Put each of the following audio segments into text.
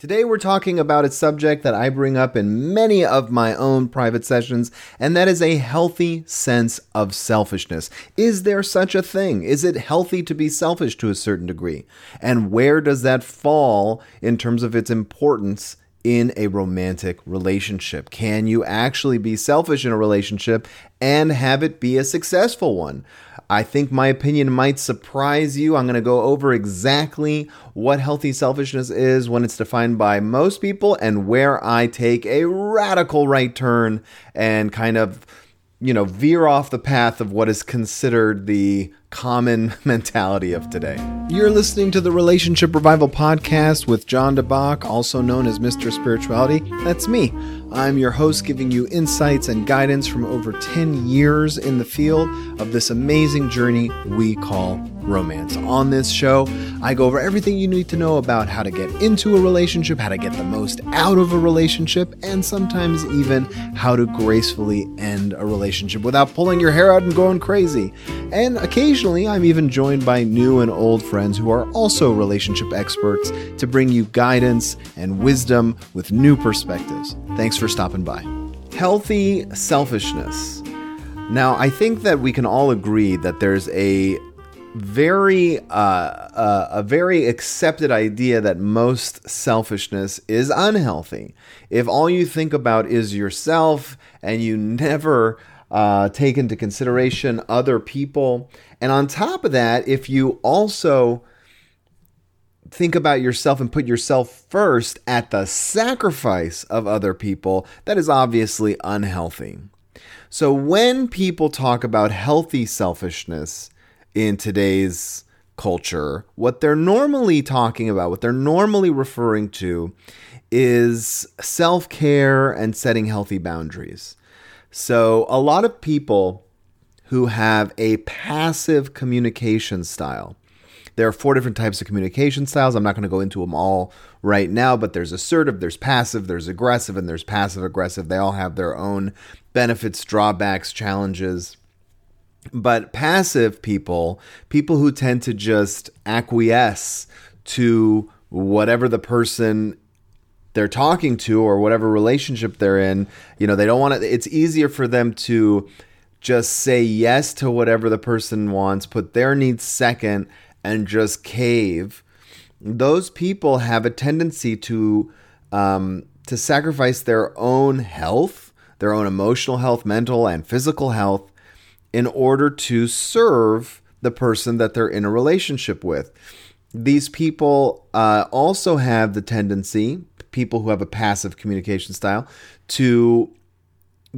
Today, we're talking about a subject that I bring up in many of my own private sessions, and that is a healthy sense of selfishness. Is there such a thing? Is it healthy to be selfish to a certain degree? And where does that fall in terms of its importance in a romantic relationship? Can you actually be selfish in a relationship and have it be a successful one? I think my opinion might surprise you. I'm going to go over exactly what healthy selfishness is when it's defined by most people and where I take a radical right turn and kind of, you know, veer off the path of what is considered the common mentality of today. You're listening to the Relationship Revival Podcast with Jon Dabach, also known as Mr. Spirituality. That's me. I'm your host, giving you insights and guidance from over 10 years in the field of this amazing journey we call romance. On this show, I go over everything you need to know about how to get into a relationship, how to get the most out of a relationship, and sometimes even how to gracefully end a relationship without pulling your hair out and going crazy. And occasionally, I'm even joined by new and old friends who are also relationship experts to bring you guidance and wisdom with new perspectives. Thanks for stopping by. Healthy selfishness. Now, I think that we can all agree that there's a very uh, uh, a very accepted idea that most selfishness is unhealthy. If all you think about is yourself and you never uh, take into consideration other people, and on top of that, if you also think about yourself and put yourself first at the sacrifice of other people, that is obviously unhealthy. So when people talk about healthy selfishness in today's culture, what they're normally talking about, what they're normally referring to, is self care and setting healthy boundaries. So a lot of people who have a passive communication style, there are four different types of communication styles. I'm not going to go into them all right now, but there's assertive, there's passive, there's aggressive, and there's passive aggressive. They all have their own benefits, drawbacks, challenges. But passive people, people who tend to just acquiesce to whatever the person they're talking to or whatever relationship they're in, you know, they don't want to, it's easier for them to just say yes to whatever the person wants, put their needs second, and just cave, those people have a tendency to um, to sacrifice their own health, their own emotional health, mental and physical health, in order to serve the person that they're in a relationship with. These people uh, also have the tendency, people who have a passive communication style, to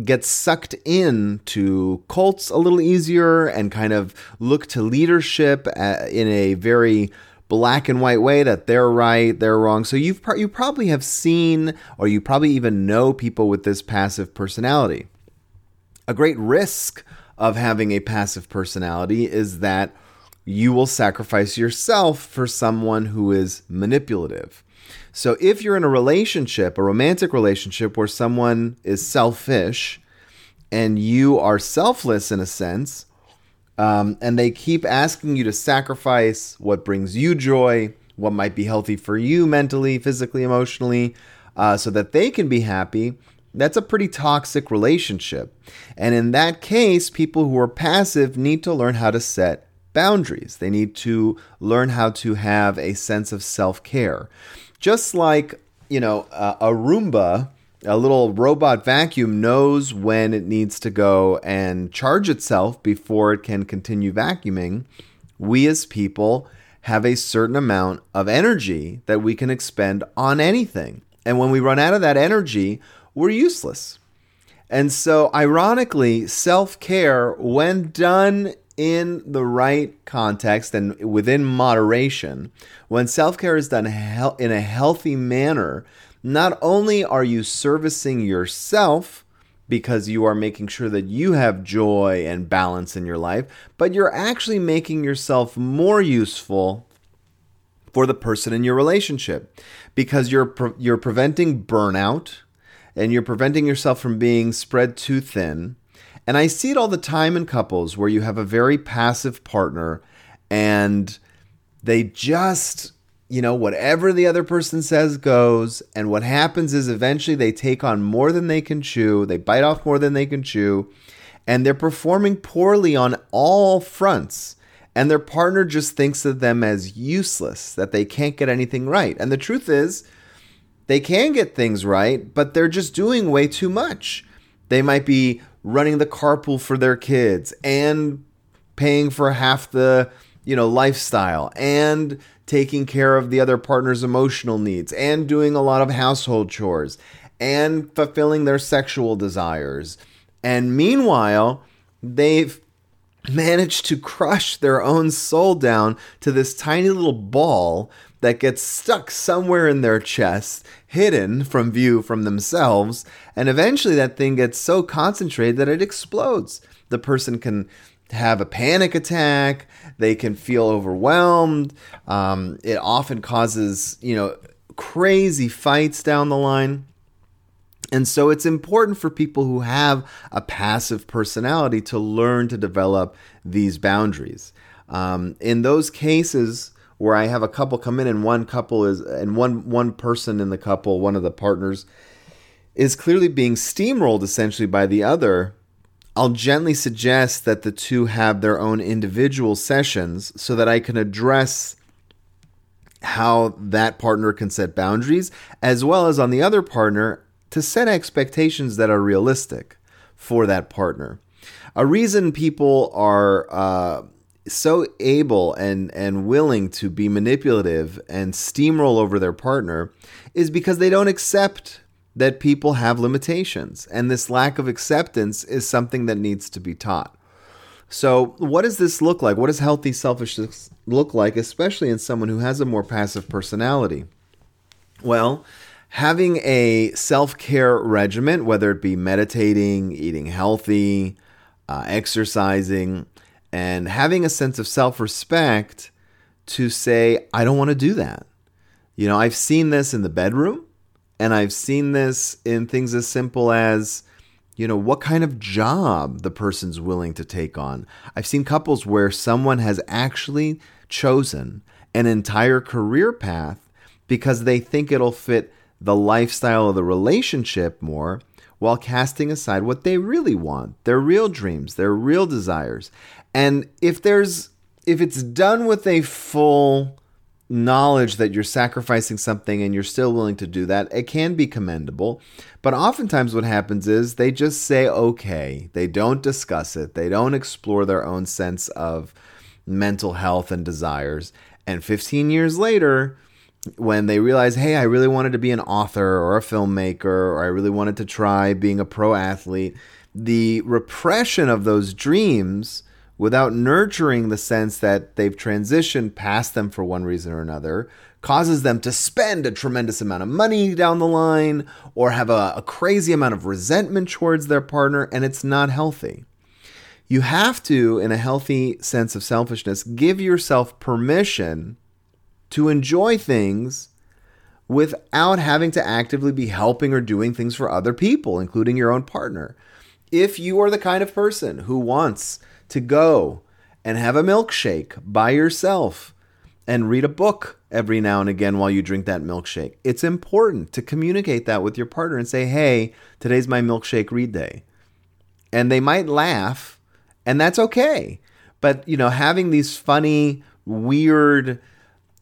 get sucked into cults a little easier and kind of look to leadership uh, in a very black and white way that they're right, they're wrong. So you've you probably have seen or you probably even know people with this passive personality. A great risk of having a passive personality is that you will sacrifice yourself for someone who is manipulative. So if you're in a relationship, a romantic relationship where someone is selfish and you are selfless in a sense, um, and they keep asking you to sacrifice what brings you joy, what might be healthy for you mentally, physically, emotionally, uh, so that they can be happy, that's a pretty toxic relationship. And in that case, people who are passive need to learn how to set boundaries. They need to learn how to have a sense of self care. Just like, you know, a Roomba, a little robot vacuum knows when it needs to go and charge itself before it can continue vacuuming, we as people have a certain amount of energy that we can expend on anything. And when we run out of that energy, we're useless. And so, ironically, self care, when done in the right context and within moderation, when self care is done in a healthy manner, not only are you servicing yourself because you are making sure that you have joy and balance in your life, but you're actually making yourself more useful for the person in your relationship because you're pre- you're preventing burnout and you're preventing yourself from being spread too thin and I see it all the time in couples where you have a very passive partner and they just you know, whatever the other person says goes. And what happens is eventually they take on more than they can chew, they bite off more than they can chew, and they're performing poorly on all fronts. And their partner just thinks of them as useless, that they can't get anything right. And the truth is, they can get things right, but they're just doing way too much. They might be running the carpool for their kids and paying for half the you know lifestyle and taking care of the other partner's emotional needs and doing a lot of household chores and fulfilling their sexual desires and meanwhile they've managed to crush their own soul down to this tiny little ball that gets stuck somewhere in their chest, hidden from view from themselves, and eventually that thing gets so concentrated that it explodes. The person can have a panic attack, they can feel overwhelmed. Um, it often causes, you know, crazy fights down the line. And so it's important for people who have a passive personality to learn to develop these boundaries. Um, in those cases where I have a couple come in and one couple is and one one person in the couple, one of the partners, is clearly being steamrolled essentially by the other, I'll gently suggest that the two have their own individual sessions so that I can address how that partner can set boundaries, as well as on the other partner to set expectations that are realistic for that partner. A reason people are uh, so able and, and willing to be manipulative and steamroll over their partner is because they don't accept that people have limitations. And this lack of acceptance is something that needs to be taught. So, what does this look like? What does healthy selfishness look like, especially in someone who has a more passive personality? Well, having a self care regimen, whether it be meditating, eating healthy, uh, exercising, and having a sense of self respect to say, I don't want to do that. You know, I've seen this in the bedroom. And I've seen this in things as simple as, you know, what kind of job the person's willing to take on. I've seen couples where someone has actually chosen an entire career path because they think it'll fit the lifestyle of the relationship more while casting aside what they really want, their real dreams, their real desires. And if there's if it's done with a full knowledge that you're sacrificing something and you're still willing to do that, it can be commendable. But oftentimes, what happens is they just say, okay. They don't discuss it, they don't explore their own sense of mental health and desires. And 15 years later, when they realize, hey, I really wanted to be an author or a filmmaker, or I really wanted to try being a pro athlete, the repression of those dreams without nurturing the sense that they've transitioned past them for one reason or another causes them to spend a tremendous amount of money down the line or have a, a, crazy amount of resentment towards their partner, and it's not healthy. You have to, in a healthy sense of selfishness, give yourself permission to enjoy things without having to actively be helping or doing things for other people, including your own partner. If you are the kind of person who wants to go and have a milkshake by yourself and read a book every now and again while you drink that milkshake. It's important to communicate that with your partner and say, hey, today's my milkshake read day. And they might laugh, and that's okay. But, you know, having these funny, weird,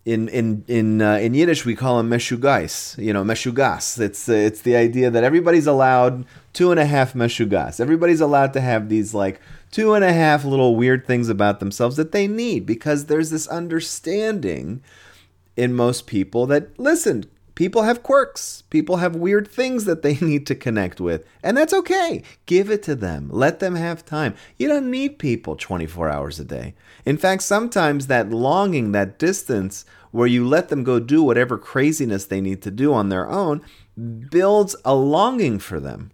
in in in uh, in Yiddish we call them meshugais, you know, meshugas. It's uh, it's the idea that everybody's allowed two and a half meshugas. Everybody's allowed to have these like two and a half little weird things about themselves that they need because there's this understanding in most people that, listen, people have quirks. People have weird things that they need to connect with. And that's okay. Give it to them. Let them have time. You don't need people 24 hours a day. In fact, sometimes that longing, that distance, where you let them go do whatever craziness they need to do on their own, builds a longing for them.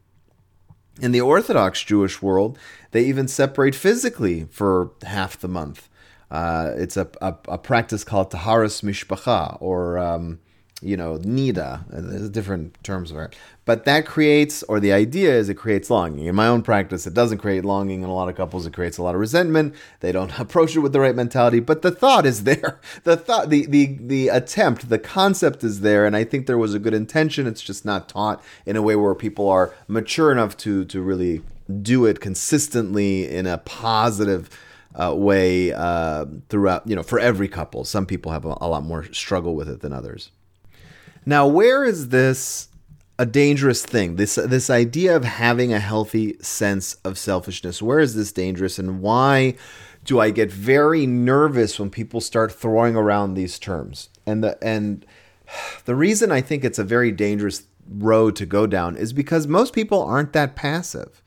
In the Orthodox Jewish world, they even separate physically for half the month. Uh, it's a, a, a, practice called Taharas Mishpacha, or um, you know, nida. There's different terms for it. But that creates, or the idea is it creates longing. In my own practice, it doesn't create longing. In a lot of couples, it creates a lot of resentment. They don't approach it with the right mentality. But the thought is there. The thought, the the the attempt, the concept is there, and I think there was a good intention. It's just not taught in a way where people are mature enough to to really do it consistently in a positive uh, way uh, throughout, you know, for every couple. Some people have a, a lot more struggle with it than others. Now, where is this a dangerous thing? This this idea of having a healthy sense of selfishness. Where is this dangerous, and why do I get very nervous when people start throwing around these terms? And the and the reason I think it's a very dangerous road to go down is because most people aren't that passive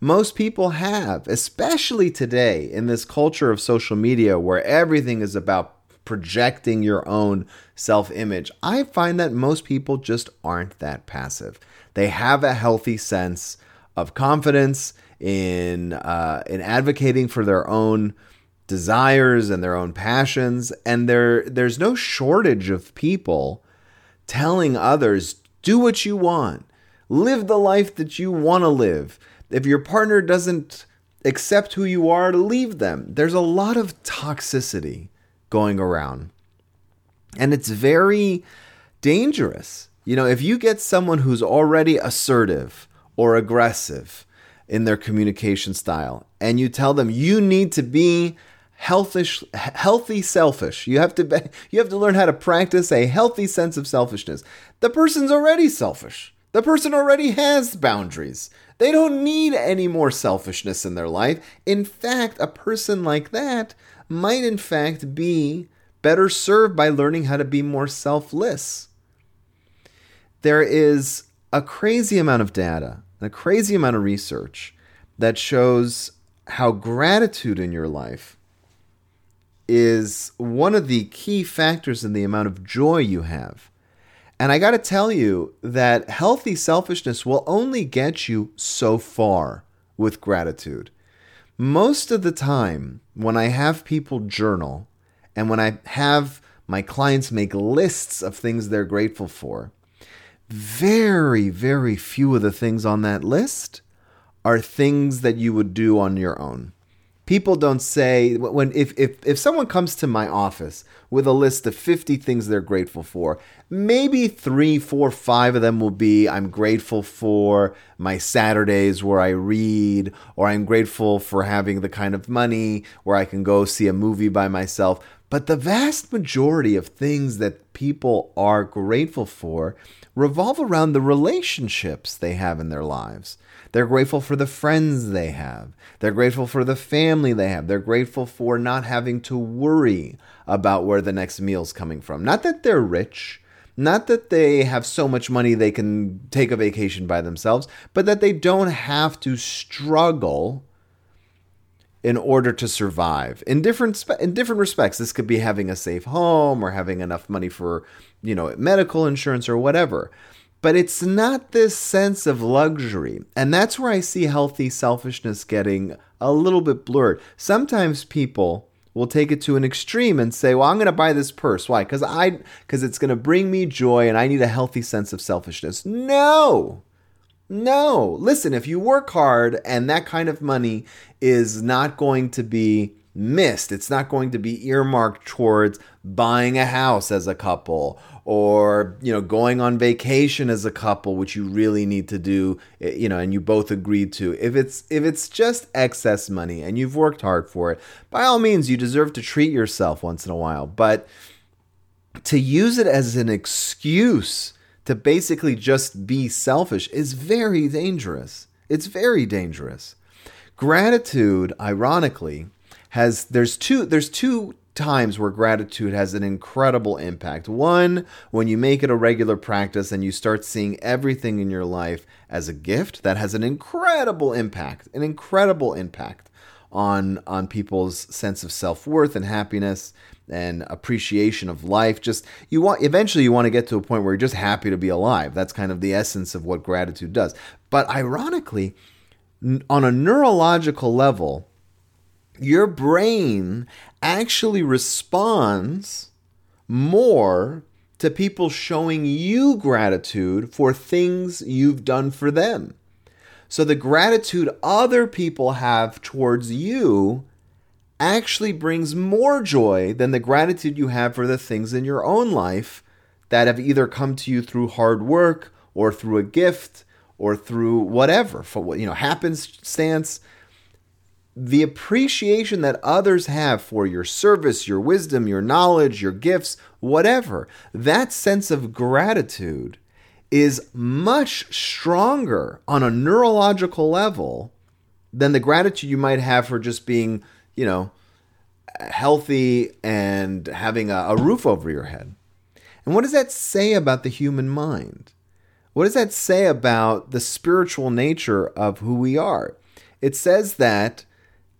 most people have, especially today in this culture of social media where everything is about projecting your own self image. I find that most people just aren't that passive. They have a healthy sense of confidence in uh, in advocating for their own desires and their own passions, and there there's no shortage of people telling others do what you want, live the life that you want to live. If your partner doesn't accept who you are, leave them. There's a lot of toxicity going around. And it's very dangerous. You know, if you get someone who's already assertive or aggressive in their communication style and you tell them you need to be healthish healthy selfish you have to be, you have to learn how to practice a healthy sense of selfishness the person's already selfish the person already has boundaries they don't need any more selfishness in their life. In fact, a person like that might, in fact, be better served by learning how to be more selfless. There is a crazy amount of data, a crazy amount of research that shows how gratitude in your life is one of the key factors in the amount of joy you have. And I got to tell you that healthy selfishness will only get you so far with gratitude. Most of the time, when I have people journal and when I have my clients make lists of things they're grateful for, very, very few of the things on that list are things that you would do on your own people don't say when if, if if someone comes to my office with a list of 50 things they're grateful for maybe three four five of them will be i'm grateful for my saturdays where i read or i'm grateful for having the kind of money where i can go see a movie by myself but the vast majority of things that people are grateful for revolve around the relationships they have in their lives they're grateful for the friends they have. They're grateful for the family they have. They're grateful for not having to worry about where the next meal's coming from. Not that they're rich, not that they have so much money they can take a vacation by themselves, but that they don't have to struggle in order to survive in different spe- in different respects this could be having a safe home or having enough money for you know medical insurance or whatever but it's not this sense of luxury. And that's where I see healthy selfishness getting a little bit blurred. Sometimes people will take it to an extreme and say, "Well, I'm going to buy this purse. Why? Cuz I cuz it's going to bring me joy and I need a healthy sense of selfishness." No. No. Listen, if you work hard and that kind of money is not going to be missed. It's not going to be earmarked towards buying a house as a couple or you know going on vacation as a couple which you really need to do eh, you know and you both agreed to if it's if it's just excess money and you've worked hard for it by all means you deserve to treat yourself once in a while but to use it as an excuse to basically just be selfish is very dangerous. It's very dangerous. Gratitude ironically has there's two there's two times where gratitude has an incredible impact. One, when you make it a regular practice and you start seeing everything in your life as a gift, that has an incredible impact, an incredible impact on on people's sense of self-worth and happiness and appreciation of life. Just you want eventually you want to get to a point where you're just happy to be alive. That's kind of the essence of what gratitude does. But ironically, on a neurological level, your brain actually responds more to people showing you gratitude for things you've done for them. So the gratitude other people have towards you actually brings more joy than the gratitude you have for the things in your own life that have either come to you through hard work or through a gift or through whatever for what you know happenstance. The appreciation that others have for your service, your wisdom, your knowledge, your gifts, whatever, that sense of gratitude is much stronger on a neurological level than the gratitude you might have for just being, you know, healthy and having a, a roof over your head. And what does that say about the human mind? What does that say about the spiritual nature of who we are? It says that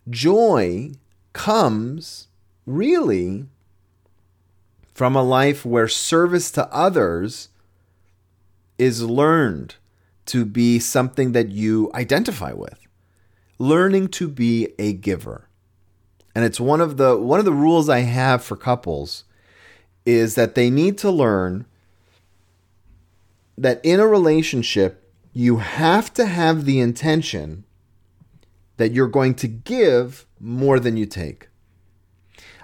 joy comes really from a life where service to others is learned to be something that you identify with learning to be a giver and it's one of the one of the rules i have for couples is that they need to learn that in a relationship you have to have the intention that you're going to give more than you take.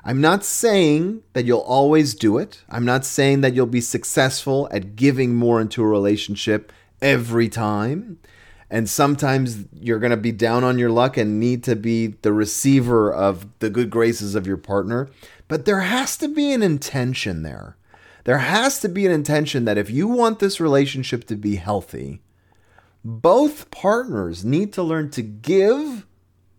I'm not saying that you'll always do it. I'm not saying that you'll be successful at giving more into a relationship every time. And sometimes you're going to be down on your luck and need to be the receiver of the good graces of your partner. But there has to be an intention there. There has to be an intention that if you want this relationship to be healthy, both partners need to learn to give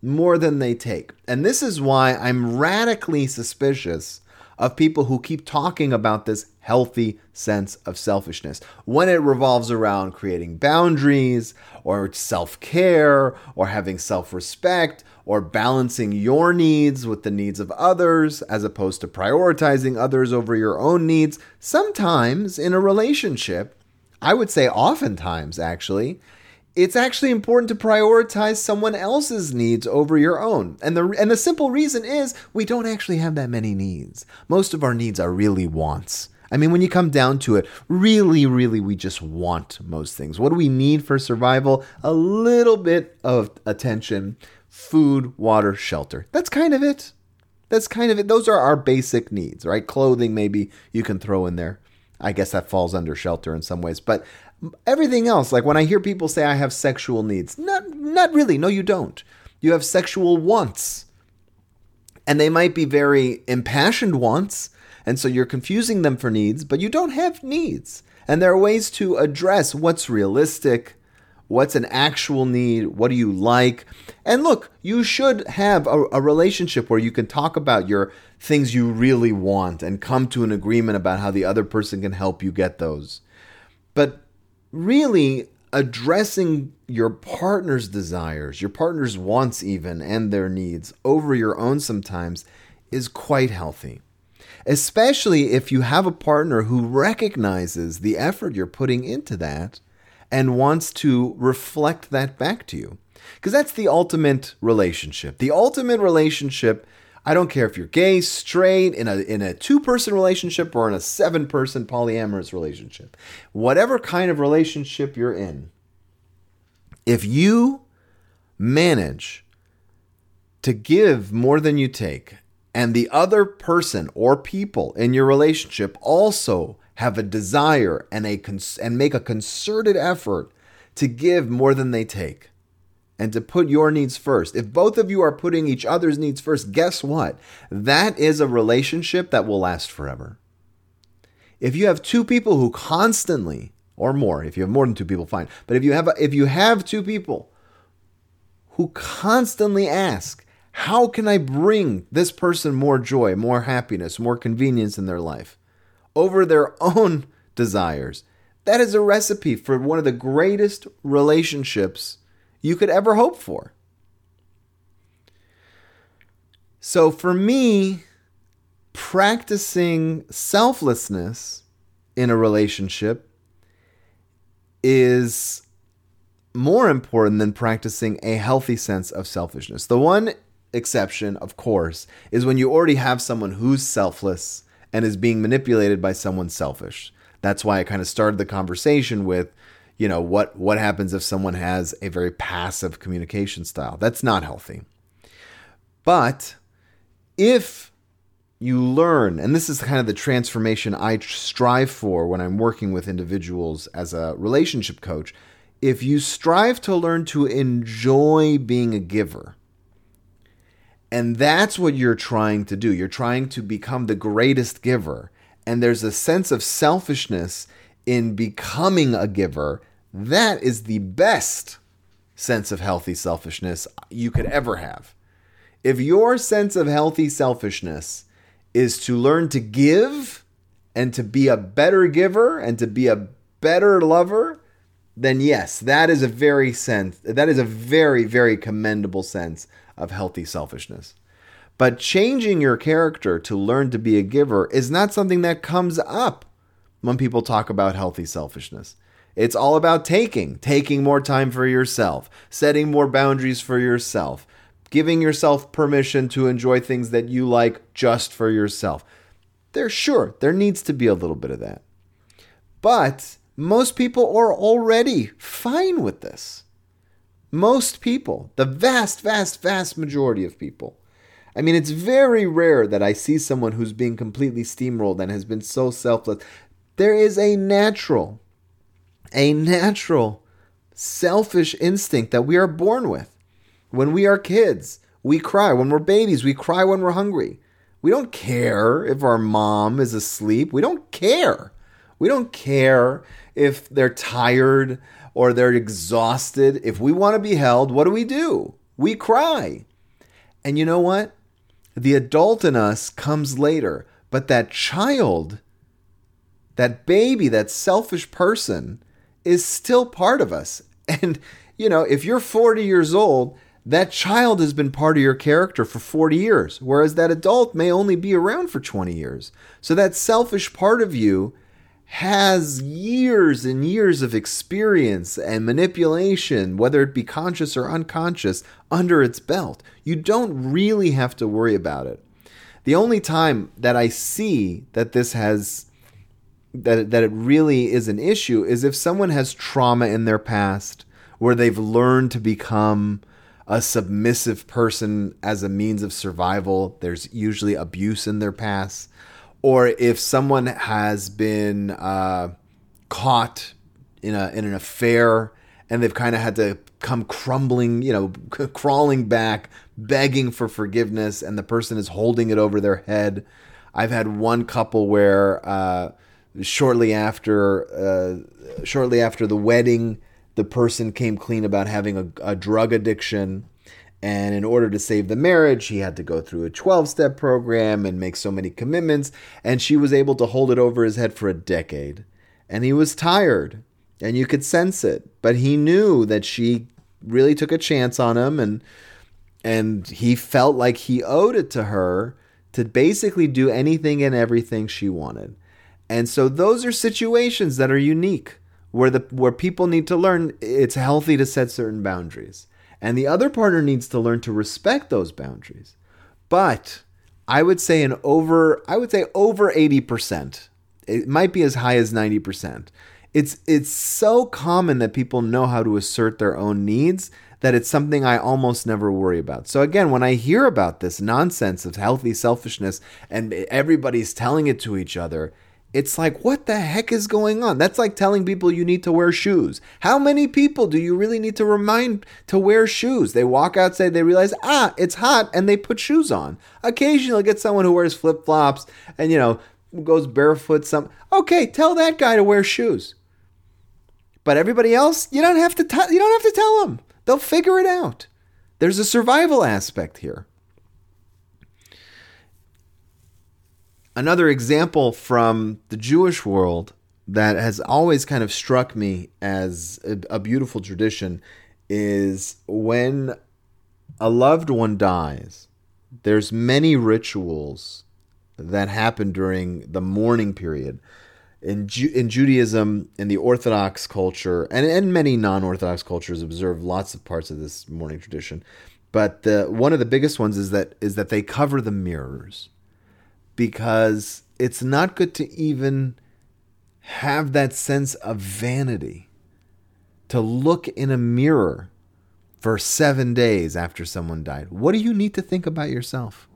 more than they take. And this is why I'm radically suspicious of people who keep talking about this healthy sense of selfishness when it revolves around creating boundaries or self care or having self respect or balancing your needs with the needs of others as opposed to prioritizing others over your own needs. Sometimes in a relationship, I would say oftentimes actually, it's actually important to prioritize someone else's needs over your own. And the and the simple reason is we don't actually have that many needs. Most of our needs are really wants. I mean, when you come down to it, really, really, we just want most things. What do we need for survival? A little bit of attention, food, water, shelter. That's kind of it. That's kind of it. Those are our basic needs, right? Clothing, maybe you can throw in there. I guess that falls under shelter in some ways. But everything else, like when I hear people say I have sexual needs, not not really. No, you don't. You have sexual wants. And they might be very impassioned wants, and so you're confusing them for needs, but you don't have needs. And there are ways to address what's realistic, what's an actual need, what do you like. And look, you should have a, a, relationship where you can talk about your things you really want and come to an agreement about how the other person can help you get those. But really addressing your partner's desires, your partner's wants, even, and their needs over your own sometimes is quite healthy. Especially if you have a partner who recognizes the effort you're putting into that and wants to reflect that back to you. Because that's the ultimate relationship. The ultimate relationship I don't care if you're gay, straight, in a in a two-person relationship or in a seven-person polyamorous relationship. Whatever kind of relationship you're in, if you manage to give more than you take and the other person or people in your relationship also have a desire and a cons- and make a concerted effort to give more than they take and to put your needs first. If both of you are putting each other's needs first, guess what? That is a relationship that will last forever. If you have two people who constantly or more, if you have more than two people fine, but if you have if you have two people who constantly ask, how can I bring this person more joy, more happiness, more convenience in their life over their own desires? That is a recipe for one of the greatest relationships you could ever hope for. So for me, practicing selflessness in a relationship is more important than practicing a healthy sense of selfishness. The one exception, of course, is when you already have someone who's selfless and is being manipulated by someone selfish. That's why I kind of started the conversation with, you know, what what happens if someone has a very passive communication style? That's not healthy. But if you learn, and this is kind of the transformation I strive for when I'm working with individuals as a relationship coach. If you strive to learn to enjoy being a giver, and that's what you're trying to do, you're trying to become the greatest giver, and there's a sense of selfishness in becoming a giver, that is the best sense of healthy selfishness you could ever have. If your sense of healthy selfishness is to learn to give and to be a better giver and to be a better lover, then yes, that is a very sense that is a very very commendable sense of healthy selfishness. But changing your character to learn to be a giver is not something that comes up when people talk about healthy selfishness. It's all about taking, taking more time for yourself, setting more boundaries for yourself, giving yourself permission to enjoy things that you like just for yourself. There, sure, there needs to be a little bit of that. But most people are already fine with this. Most people, the vast, vast, vast majority of people. I mean, it's very rare that I see someone who's being completely steamrolled and has been so selfless. There is a natural, a natural selfish instinct that we are born with. When we are kids, we cry. When we're babies, we cry when we're hungry. We don't care if our mom is asleep. We don't care. We don't care if they're tired or they're exhausted. If we want to be held, what do we do? We cry. And you know what? The adult in us comes later, but that child, that baby, that selfish person is still part of us. And, you know, if you're 40 years old that child has been part of your character for 40 years, whereas that adult may only be around for 20 years. So that selfish part of you has years and years of experience and manipulation, whether it be conscious or unconscious, under its belt. You don't really have to worry about it. The only time that I see that this has that that it really is an issue is if someone has trauma in their past where they've learned to become a submissive person as a means of survival. There's usually abuse in their past. Or if someone has been uh, caught in, a, in an affair and they've kind of had to come crumbling, you know, crawling back, begging for forgiveness, and the person is holding it over their head. I've had one couple where uh, shortly after, uh, shortly after the wedding, the person came clean about having a, a drug addiction. And in order to save the marriage, he had to go through a 12 step program and make so many commitments. And she was able to hold it over his head for a decade. And he was tired, and you could sense it. But he knew that she really took a chance on him, and, and he felt like he owed it to her to basically do anything and everything she wanted. And so those are situations that are unique where the where people need to learn it's healthy to set certain boundaries. And the other partner needs to learn to respect those boundaries. But i would say an over i would say over 80% it might be as high as 90% it's it's so common that people know how to assert their own needs that it's something I almost never worry about. So again, when I hear about this nonsense of healthy selfishness and everybody's telling it to each other, it's like, what the heck is going on? That's like telling people you need to wear shoes. How many people do you really need to remind to wear shoes? They walk outside, they realize, ah, it's hot, and they put shoes on. Occasionally, get someone who wears flip flops and, you know, goes barefoot. Some okay, tell that guy to wear shoes. But everybody else, you don't have to. T- you don't have to tell them. They'll figure it out. There's a survival aspect here. Another example from the Jewish world that has always kind of struck me as a, a, beautiful tradition is when a loved one dies there's many rituals that happen during the mourning period. In, Ju- in Judaism in the Orthodox culture and, and many non-Orthodox cultures observe lots of parts of this mourning tradition but the, one of the biggest ones is that is that they cover the mirrors because it's not good to even have that sense of vanity. To look in a mirror for seven days after someone died. What do you need to think about yourself?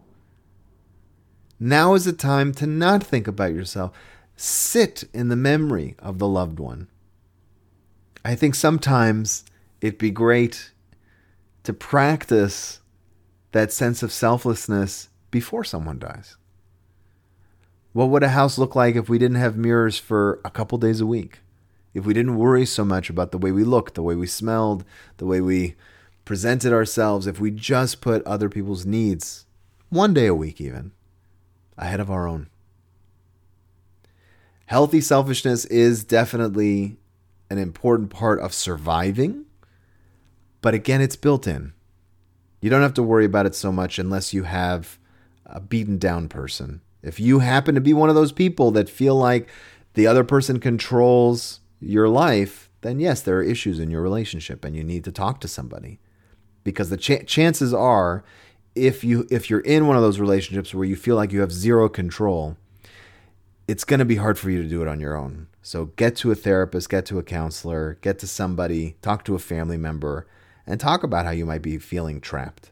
Now is the time to not think about yourself. Sit in the memory of the loved one. I think sometimes it'd be great to practice that sense of selflessness before someone dies. What would a house look like if we didn't have mirrors for a couple days a week? If we didn't worry so much about the way we looked, the way we smelled, the way we presented ourselves, if we just put other people's needs, one day a week even, ahead of our own. Healthy selfishness is definitely an important part of surviving, but again, it's built in. You don't have to worry about it so much unless you have a beaten down person if you happen to be one of those people that feel like the other person controls your life, then yes, there are issues in your relationship and you need to talk to somebody. Because the ch- chances are if you if you're in one of those relationships where you feel like you have zero control, it's going to be hard for you to do it on your own. So get to a therapist, get to a counselor, get to somebody, talk to a family member and talk about how you might be feeling trapped.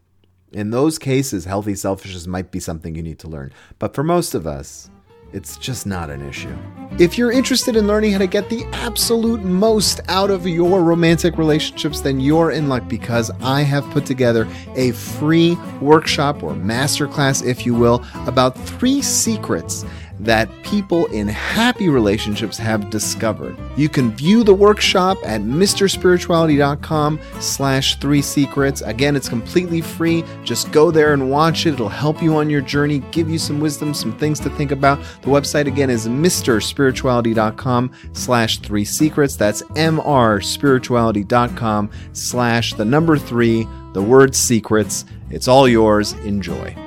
In those cases, healthy selfishness might be something you need to learn. But for most of us, it's just not an issue. If you're interested in learning how to get the absolute most out of your romantic relationships, then you're in luck because I have put together a free workshop or masterclass, if you will, about three secrets that people in happy relationships have discovered. You can view the workshop at mrspirituality.com slash three secrets. Again, it's completely free. Just go there and watch it. It'll help you on your journey, give you some wisdom, some things to think about. The website again is mrspirituality.com slash three secrets. That's mrspirituality.com slash the number three, the word secrets. It's all yours. Enjoy.